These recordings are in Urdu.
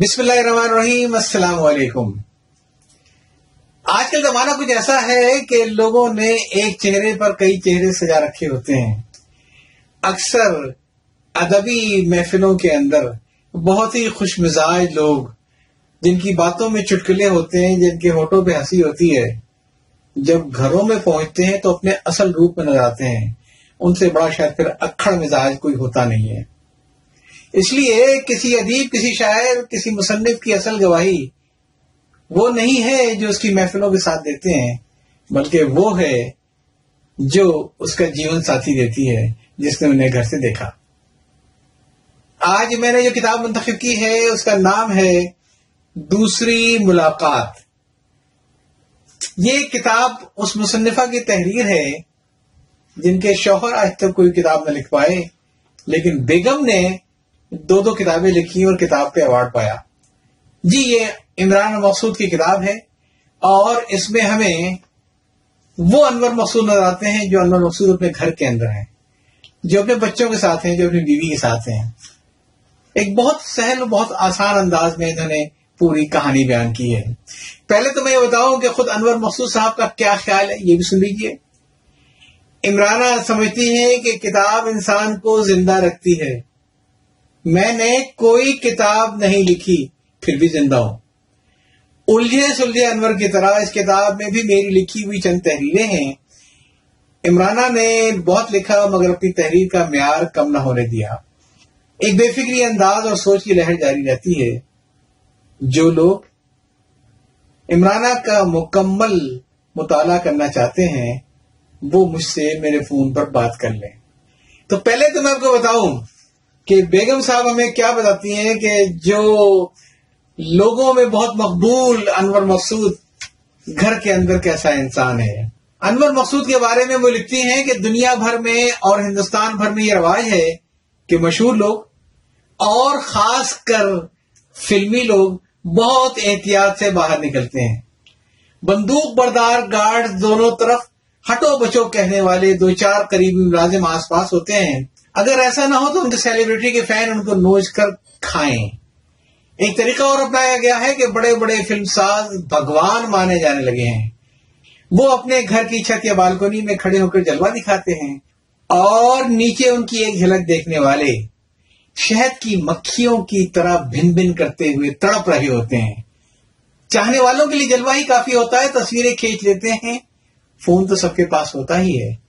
بسم اللہ الرحمن الرحیم، السلام علیکم۔ آج کل زمانہ کچھ ایسا ہے کہ لوگوں نے ایک چہرے پر کئی چہرے سجا رکھے ہوتے ہیں۔ اکثر ادبی محفلوں کے اندر بہت ہی خوش مزاج لوگ جن کی باتوں میں چٹکلے ہوتے ہیں، جن کے ہوٹوں پہ ہنسی ہوتی ہے۔ جب گھروں میں پہنچتے ہیں تو اپنے اصل روپ میں نظر آتے ہیں۔ ان سے بڑا شاید پھر اکھڑ مزاج کوئی ہوتا نہیں ہے۔ اس لیے کسی ادیب، کسی شاعر، کسی مصنف کی اصل گواہی وہ نہیں ہے جو اس کی محفلوں کے ساتھ دیتے ہیں، بلکہ وہ ہے جو اس کا جیون ساتھی دیتی ہے، جس نے انہیں گھر سے دیکھا۔ آج میں نے جو کتاب منتخب کی ہے، اس کا نام ہے دوسری ملاقات۔ یہ کتاب اس مصنفہ کی تحریر ہے، جن کے شوہر آج تک کوئی کتاب نہ لکھ پائے، لیکن بیگم نے دو دو کتابیں لکھی اور کتاب پہ ایوارڈ پایا۔ جی یہ عمران مقصود کی کتاب ہے اور اس میں ہمیں وہ انور مقصود نظر آتے ہیں جو انور مقصود اپنے گھر کے اندر ہیں، جو اپنے بچوں کے ساتھ ہیں، جو اپنی بیوی کے ساتھ ہیں۔ ایک بہت سہل بہت آسان انداز میں انہوں نے پوری کہانی بیان کی ہے۔ پہلے تو میں یہ بتاؤں کہ خود انور مقصود صاحب کا کیا خیال ہے، یہ بھی سن لیجیے عمرانہ سمجھتی ہیں کہ کتاب انسان کو زندہ رکھتی ہے۔ میں نے کوئی کتاب نہیں لکھی، پھر بھی زندہ ہوں۔ الجھے سلجھے انور کی طرح اس کتاب میں بھی میری لکھی ہوئی چند تحریریں ہیں۔ عمرانہ نے بہت لکھا مگر اپنی تحریر کا معیار کم نہ ہونے دیا۔ ایک بے فکری انداز اور سوچ کی لہر جاری رہتی ہے۔ جو لوگ عمرانہ کا مکمل مطالعہ کرنا چاہتے ہیں، وہ مجھ سے میرے فون پر بات کر لیں۔ تو پہلے تو میں آپ کو بتاؤں کہ بیگم صاحب ہمیں کیا بتاتی ہیں کہ جو لوگوں میں بہت مقبول انور مسعود گھر کے اندر کیسا انسان ہے؟ انور مسعود کے بارے میں وہ لکھتی ہیں کہ دنیا بھر میں اور ہندوستان بھر میں یہ رواج ہے کہ مشہور لوگ اور خاص کر فلمی لوگ بہت احتیاط سے باہر نکلتے ہیں۔ بندوق، بردار، گارڈ دونوں طرف ہٹو بچو کہنے والے دو چار قریبی ملازم آس پاس ہوتے ہیں۔ اگر ایسا نہ ہو تو ان کے سیلیبریٹی کے فین ان کو نوچ کر کھائیں۔ ایک طریقہ اور اپنایا گیا ہے کہ بڑے بڑے فلم ساز بھگوان مانے جانے لگے ہیں۔ وہ اپنے گھر کی چھت یا بالکنی میں کھڑے ہو کر جلوہ دکھاتے ہیں اور نیچے ان کی ایک جھلک دیکھنے والے شہد کی مکھیوں کی طرح بھن بھن کرتے ہوئے تڑپ رہے ہوتے ہیں۔ چاہنے والوں کے لیے جلوہ ہی کافی ہوتا ہے، تصویریں کھینچ لیتے ہیں۔ فون تو سب کے پاس ہوتا ہی ہے۔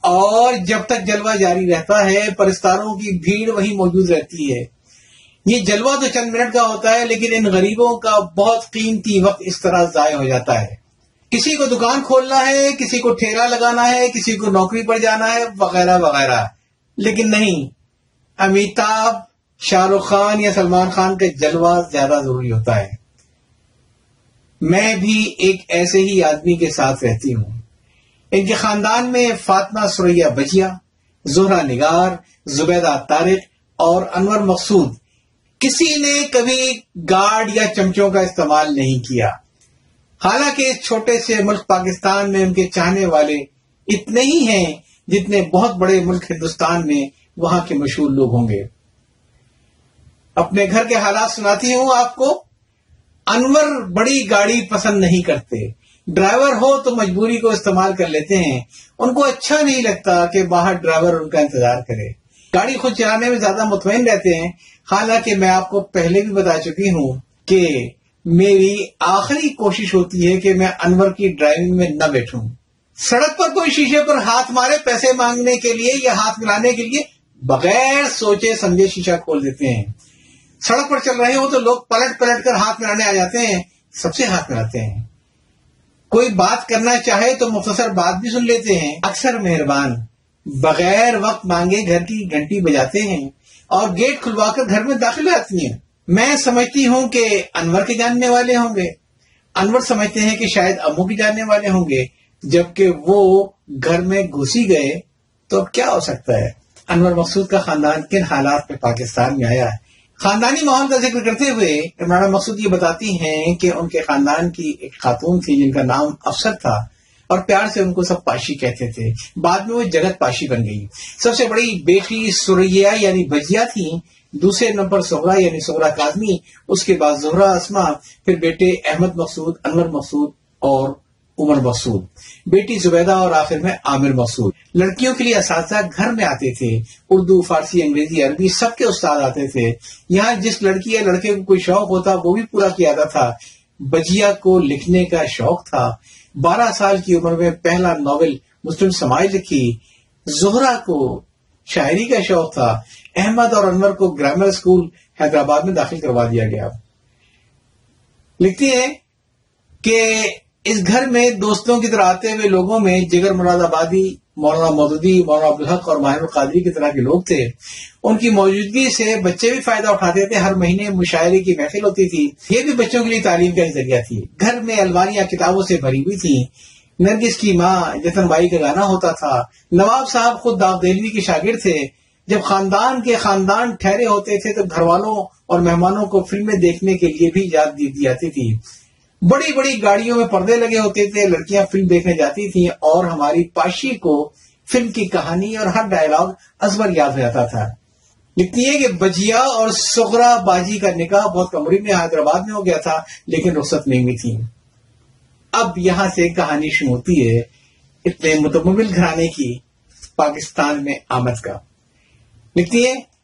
اور جب تک جلوہ جاری رہتا ہے، پرستاروں کی بھیڑ وہی موجود رہتی ہے۔ یہ جلوہ تو چند منٹ کا ہوتا ہے، لیکن ان غریبوں کا بہت قیمتی وقت اس طرح ضائع ہو جاتا ہے۔ کسی کو دکان کھولنا ہے، کسی کو ٹھیلا لگانا ہے، کسی کو نوکری پر جانا ہے، وغیرہ وغیرہ۔ لیکن نہیں امیتاب شاہ رخ خان یا سلمان خان کا جلوہ زیادہ ضروری ہوتا ہے۔ میں بھی ایک ایسے ہی آدمی کے ساتھ رہتی ہوں۔ ان کے خاندان میں فاطمہ، سریا بجیا زہرا نگار، زبیدہ طارق اور انور مقصود کسی نے کبھی گارڈ یا چمچوں کا استعمال نہیں کیا۔ حالانکہ اس چھوٹے سے ملک پاکستان میں ان کے چاہنے والے اتنے ہی ہیں جتنے بہت بڑے ملک ہندوستان میں وہاں کے مشہور لوگ ہوں گے۔ اپنے گھر کے حالات سناتی ہوں آپ کو۔ انور بڑی گاڑی پسند نہیں کرتے۔ ڈرائیور ہو تو مجبوری کو استعمال کر لیتے ہیں۔ ان کو اچھا نہیں لگتا کہ باہر ڈرائیور ان کا انتظار کرے۔ گاڑی خود چلانے میں زیادہ مطمئن رہتے ہیں۔ حالانکہ میں آپ کو پہلے بھی بتا چکی ہوں کہ میری آخری کوشش ہوتی ہے کہ میں انور کی ڈرائیونگ میں نہ بیٹھوں۔ سڑک پر کوئی شیشے پر ہاتھ مارے پیسے مانگنے کے لیے یا ہاتھ ملانے کے لیے بغیر سوچے سمجھے شیشہ کھول دیتے ہیں۔ سڑک پر چل رہے ہو تو لوگ پلٹ پلٹ کر ہاتھ ملانے آ جاتے ہیں۔ سب سے ہاتھ ملاتے ہیں۔ کوئی بات کرنا چاہے تو مختصر بات بھی سن لیتے ہیں۔ اکثر مہربان، بغیر وقت مانگے گھر کی گھنٹی بجاتے ہیں اور گیٹ کھلوا کر گھر میں داخل آتی ہیں۔ میں سمجھتی ہوں کہ انور کے جاننے والے ہوں گے۔ انور سمجھتے ہیں کہ شاید امو کے جاننے والے ہوں گے۔ جبکہ وہ گھر میں گھسی گئے تو کیا ہو سکتا ہے؟ انور مقصود کا خاندان کن حالات میں پاکستان میں آیا ہے؟ خاندانی ماحول کا ذکر کرتے ہوئے عمران مقصود یہ بتاتی ہیں کہ ان کے خاندان کی ایک خاتون تھی جن کا نام افسر تھا اور پیار سے ان کو سب پاشی کہتے تھے۔ بعد میں وہ جگت پاشی بن گئی۔ سب سے بڑی بیٹی سوریا یعنی بجیا تھی، دوسرے نمبر سہرا یعنی سہرا کاظمی، اس کے بعد زہرا اسما، پھر بیٹے احمد مسعود انور مسعود اور عمر مسعود، بیٹی زبیدہ اور آخر میں عامر مسعود۔ لڑکیوں کے لیے اساتذہ گھر میں آتے تھے، اردو، فارسی، انگریزی، عربی سب کے استاد آتے تھے۔ یہاں جس لڑکی یا لڑکے کو کوئی شوق ہوتا، وہ بھی پورا کیا جاتا تھا۔ بجیا کو لکھنے کا شوق تھا۔ بارہ سال کی عمر میں پہلا ناول مسلم سماج لکھی۔ زہرا کو شاعری کا شوق تھا۔ احمد اور انور کو گرامر اسکول حیدرآباد میں داخل کروا دیا گیا۔ لکھتی ہیں کہ اس گھر میں دوستوں کی طرح آتے ہوئے لوگوں میں جگر مراد آبادی، مولانا مودودی، مولانا عبدالحق اور ماہر القادری کی طرح کے لوگ تھے۔ ان کی موجودگی سے بچے بھی فائدہ اٹھاتے تھے۔ ہر مہینے مشاعری کی محفل ہوتی تھی۔ یہ بھی بچوں کے لیے تعلیم کا ذریعہ تھی۔ گھر میں الواریاں کتابوں سے بھری ہوئی تھی نرگس کی ماں جتن بائی کا گانا ہوتا تھا۔ نواب صاحب خود داغ دہلوی کے شاگرد تھے۔ جب خاندان کے خاندان ٹھہرے ہوتے تھے تو گھر والوں اور مہمانوں کو فلمیں دیکھنے کے لیے بھی یاد دی جاتی تھی۔ بڑی بڑی گاڑیوں میں پردے لگے ہوتے تھے، لڑکیاں فلم دیکھنے جاتی تھیں اور ہماری پاشی کو فلم کی کہانی اور ہر ڈائلگ ازبر یاد ہو جاتا تھا۔ لکھتی ہے کہ بجیا اور سغرا باجی کا نکاح بہت کمری میں حیدرآباد میں ہو گیا تھا، لیکن رخصت نہیں ہوئی تھی۔ اب یہاں سے کہانی شروع ہوتی ہے اتنے متمل گھرانے کی، پاکستان میں آمد کا۔ لکھتی ہے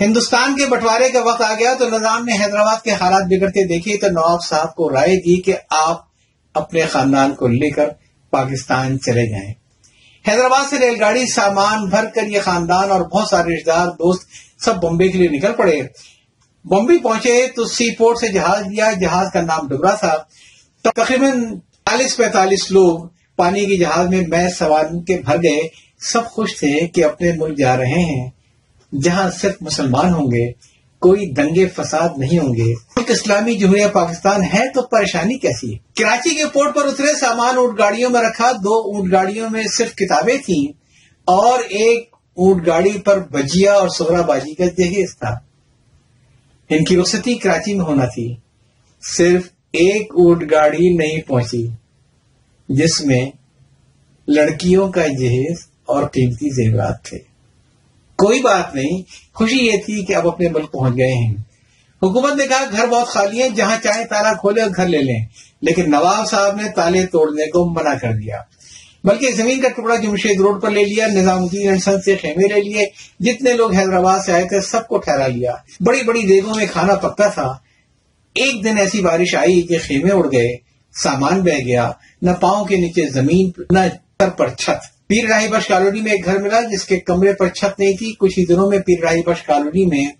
ہندوستان کے بٹوارے کا وقت آ گیا تو نظام نے حیدرآباد کے حالات بگڑتے دیکھے تو نواب صاحب کو رائے دی کہ آپ اپنے خاندان کو لے کر پاکستان چلے جائیں۔ حیدرآباد سے ریل گاڑی، سامان بھر کر یہ خاندان اور بہت سارے رشتے دار، دوست سب بمبے کے لیے نکل پڑے۔ بمبئی پہنچے تو سی پورٹ سے جہاز لیا، جہاز کا نام ڈبرا تھا۔ تقریباً چالیس پینتالیس لوگ پانی کے جہاز میں میں سوار کے بھر گئے۔ سب خوش تھے کہ اپنے ملک جا رہے ہیں۔ جہاں صرف مسلمان ہوں گے، کوئی دنگے فساد نہیں ہوں گے۔ ملک اسلامی جمہوریہ پاکستان ہے تو پریشانی کیسی ہے؟ کراچی کے پورٹ پر اترے سامان اونٹ گاڑیوں میں رکھا، دو اونٹ گاڑیوں میں صرف کتابیں تھیں اور ایک اونٹ گاڑی پر بجیا اور سہرا بازی کا جہیز تھا۔ ان کی رخصتی کراچی میں ہونا تھی۔ صرف ایک اونٹ گاڑی نہیں پہنچی، جس میں لڑکیوں کا جہیز اور قیمتی زیورات تھے۔ کوئی بات نہیں، خوشی یہ تھی کہ اب اپنے ملک پہنچ گئے ہیں۔ حکومت نے کہا گھر بہت خالی ہے جہاں چاہے تالا کھولے اور گھر لے لیں۔ لیکن نواب صاحب نے تالے توڑنے کو منع کر دیا۔ بلکہ زمین کا ٹکڑا جمشید روڈ پر لے لیا، نظام الدین سے خیمے لے لیے، جتنے لوگ حیدرآباد سے آئے تھے، سب کو ٹھہرا لیا۔ بڑی بڑی دیگوں میں کھانا پکتا تھا۔ ایک دن ایسی بارش آئی کہ خیمے اڑ گئے، سامان بہ گیا، نہ پاؤں کے نیچے زمین، نہ سر پر چھت۔ پیر راہی بخش کالونی میں ایک گھر ملا جس کے کمرے پر چھت نہیں تھی۔ کچھ ہی دنوں میں پیر راہی بخش کالونی میں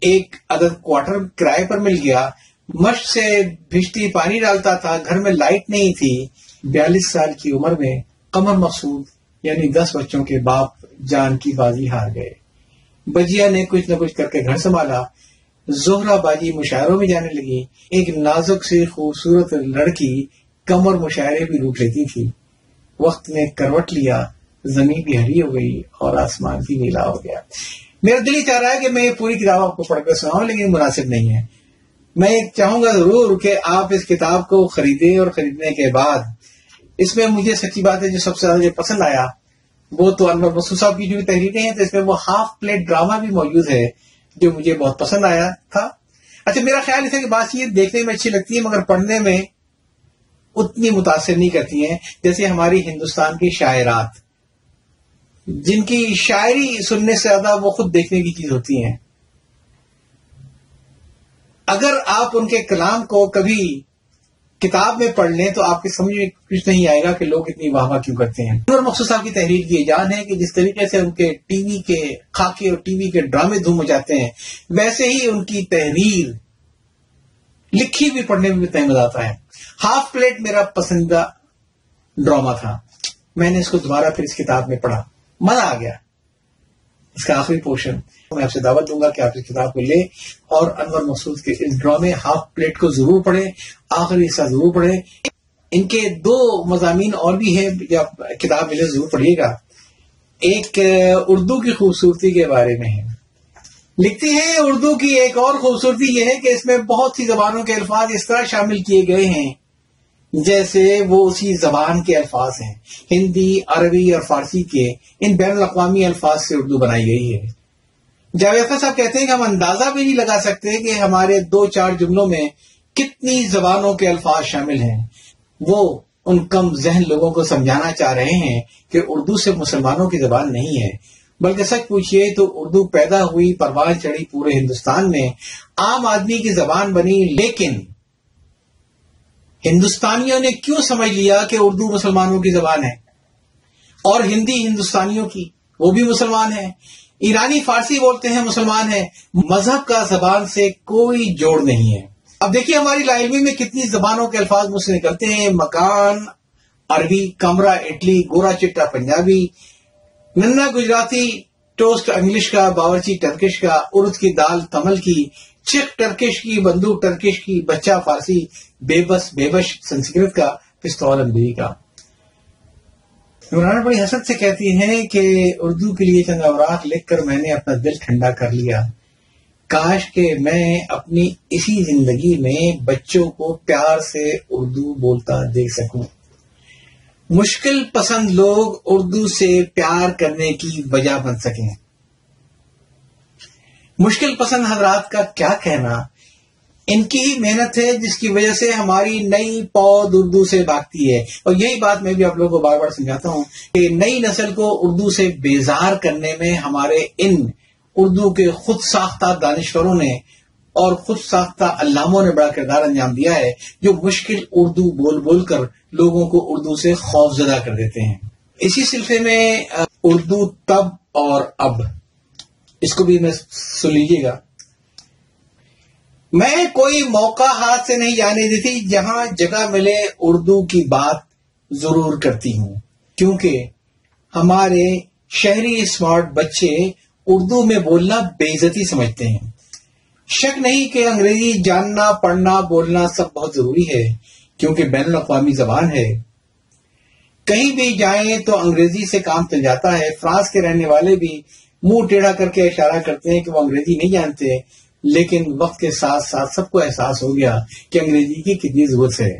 ایک عدد کوارٹر کرائے پر مل گیا۔ مشق سے بھجتی پانی ڈالتا تھا۔ گھر میں لائٹ نہیں تھی۔ بیالیس سال کی عمر میں قمر مقصود یعنی دس بچوں کے باپ جان کی بازی ہار گئے۔ بجیا نے کچھ نہ کچھ کر کے گھر سنبھالا۔ زہرا بازی مشاعروں میں جانے لگی۔ ایک نازک سے خوبصورت لڑکی کمر مشاعرے بھی روک لیتی تھی۔ وقت نے کروٹ لیا، زمین بھی ہری ہو گئی اور آسمان بھی نیلا ہو گیا۔ میرا دل ہی چاہ رہا ہے کہ میں یہ پوری کتاب آپ کو پڑھ کر سناؤں، لیکن مناسب نہیں ہے۔ میں چاہوں گا ضرور کہ آپ اس کتاب کو خریدیں اور خریدنے کے بعد۔ اس میں مجھے سچی بات ہے جو سب سے زیادہ پسند آیا، وہ تو انور مسو صاحب کی جو تحریریں ہیں، تو اس میں وہ ہاف پلیٹ ڈرامہ بھی موجود ہے جو مجھے بہت پسند آیا تھا۔ اچھا میرا خیال ہے کہ بات یہ دیکھنے میں اچھی لگتی ہے، مگر پڑھنے میں اتنی متاثر نہیں کرتی ہیں جیسے ہماری ہندوستان کی شاعرات۔ جن کی شاعری سننے سے زیادہ وہ خود دیکھنے کی چیز ہوتی ہیں۔ اگر آپ ان کے کلام کو کبھی کتاب میں پڑھ لیں تو آپ کی سمجھ میں کچھ نہیں آئے گا کہ لوگ اتنی واہ واہ کیوں کرتے ہیں۔ اور مخصوص صاحب کی تحریر کی جان ہے کہ جس طریقے سے ان کے ٹی وی کے خاکے اور ٹی وی کے ڈرامے دھوم ہو جاتے ہیں، ویسے ہی ان کی تحریر لکھی بھی پڑھنے میں بھی مزہ آتا ہے۔ ہاف پلیٹ میرا پسندیدہ ڈراما تھا۔ میں نے اس کو دوبارہ پھر اس کتاب میں پڑھا۔ مزہ آ گیا۔ اس کا آخری پورشن۔ میں آپ سے دعوت دوں گا کہ آپ اس کتاب کو لیں اور انور مسعود کے اس ڈرامے ہاف پلیٹ کو ضرور پڑھیں۔ آخری حصہ ضرور پڑھیں۔ ان کے دو مضامین اور بھی ہیں، یا کتاب ملے ضرور پڑھیے گا۔ ایک اردو کی خوبصورتی کے بارے میں ہے۔ لکھتی ہیں، اردو کی ایک اور خوبصورتی یہ ہے کہ اس میں بہت سی زبانوں کے الفاظ اس طرح شامل کیے گئے ہیں، جیسے وہ اسی زبان کے الفاظ ہیں۔ ہندی، عربی اور فارسی کے ان بین الاقوامی الفاظ سے اردو بنائی گئی ہے۔ جاویدہ صاحب کہتے ہیں کہ ہم اندازہ بھی نہیں لگا سکتے کہ ہمارے دو چار جملوں میں کتنی زبانوں کے الفاظ شامل ہیں۔ وہ ان کم ذہن لوگوں کو سمجھانا چاہ رہے ہیں کہ اردو سے مسلمانوں کی زبان نہیں ہے بلکہ سچ پوچھئے تو اردو پیدا ہوئی پروان چڑھی پورے ہندوستان میں۔ عام آدمی کی زبان بنی، لیکن ہندوستانیوں نے کیوں سمجھ لیا کہ اردو مسلمانوں کی زبان ہے؟ اور ہندی ہندوستانیوں کی، وہ بھی مسلمان ہیں۔ ایرانی فارسی بولتے ہیں، مسلمان ہیں۔ مذہب کا زبان سے کوئی جوڑ نہیں ہے۔ اب دیکھیے ہماری لائبریری میں کتنی زبانوں کے الفاظ مجھ سے نکلتے ہیں۔ مکان، عربی، کمرہ اٹلی گورا چٹا، پنجابی۔ ننا گجراتی ٹوسٹ انگلش کا، باورچی ٹرکش کا ارد کی دال تمل کی چک ٹرکش کی، بندوق ٹرکش کی، بچہ فارسی بے بس بے بش سنسکرت کا، پستول اندری کا۔ عمران بڑی حسد سے کہتی ہیں کہ اردو کے لیے چند اوراق لکھ کر میں نے اپنا دل ٹھنڈا کر لیا۔ کاش کہ میں اپنی اسی زندگی میں بچوں کو پیار سے اردو بولتا دیکھ سکوں۔ مشکل پسند لوگ اردو سے پیار کرنے کی وجہ بن سکیں۔ مشکل پسند حضرات کا کیا کہنا؟ ان کی ہی محنت ہے جس کی وجہ سے ہماری نئی پود اردو سے بھاگتی ہے۔ اور یہی بات میں بھی آپ لوگوں کو بار بار سمجھاتا ہوں کہ نئی نسل کو اردو سے بیزار کرنے میں ہمارے ان اردو کے خود ساختہ دانشوروں نے اور خود ساختہ علاموں نے بڑا کردار انجام دیا ہے، جو مشکل اردو بول بول کر لوگوں کو اردو سے خوف زدہ کر دیتے ہیں۔ اسی سلسلے میں اردو تب اور اب۔ اس کو بھی میں سن لیجیے گا۔ میں کوئی موقع ہاتھ سے نہیں جانے دیتی، جہاں جگہ ملے اردو کی بات ضرور کرتی ہوں۔ کیونکہ ہمارے شہری اسمارٹ بچے اردو میں بولنا بے عزتی سمجھتے ہیں۔ شک نہیں کہ انگریزی جاننا، پڑھنا، بولنا سب بہت ضروری ہے، کیونکہ بین الاقوامی زبان ہے۔ کہیں بھی جائیں تو انگریزی سے کام چل جاتا ہے۔ فرانس کے رہنے والے بھی منہ ٹیڑھا کر کے اشارہ کرتے ہیں کہ وہ انگریزی نہیں جانتے۔ لیکن وقت کے ساتھ ساتھ سب کو احساس ہو گیا کہ انگریزی کی کتنی ضرورت ہے۔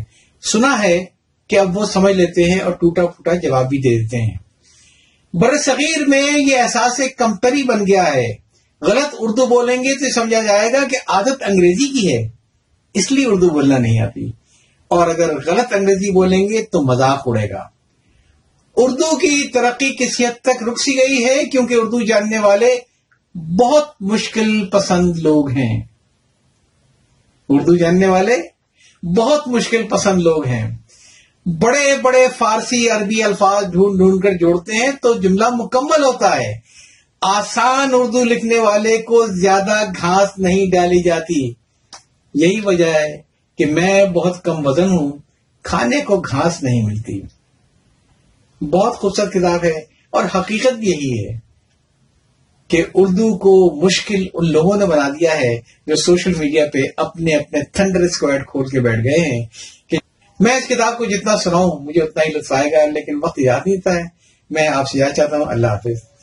سنا ہے کہ اب وہ سمجھ لیتے ہیں اور ٹوٹا پھوٹا جواب بھی دے دیتے ہیں۔ بر صغیر میں یہ احساس ایک کمپری بن گیا ہے۔ غلط اردو بولیں گے تو سمجھا جائے گا کہ عادت انگریزی کی ہے۔ اس لیے اردو بولنا نہیں آتی۔ اور اگر غلط انگریزی بولیں گے تو مذاق اڑے گا۔ اردو کی ترقی کس حد تک رک سی گئی ہے؟ کیونکہ اردو جاننے والے بہت مشکل پسند لوگ ہیں۔ اردو جاننے والے بہت مشکل پسند لوگ ہیں۔ بڑے بڑے فارسی عربی الفاظ ڈھونڈ ڈھونڈ کر جوڑتے ہیں تو جملہ مکمل ہوتا ہے۔ آسان اردو لکھنے والے کو زیادہ گھاس نہیں ڈالی جاتی۔ یہی وجہ ہے کہ میں بہت کم وزن ہوں، کھانے کو گھاس نہیں ملتی۔ بہت خوبصورت کتاب ہے اور حقیقت یہی ہے کہ اردو کو مشکل ان لوگوں نے بنا دیا ہے جو سوشل میڈیا پہ اپنے اپنے تھنڈر اسکوائڈ کھول کے بیٹھ گئے ہیں کہ میں اس کتاب کو جتنا سناؤں، مجھے اتنا ہی لطف آئے گا، لیکن وقت یاد نہیں ہے۔ میں آپ سے یاد چاہتا ہوں، اللہ حافظ۔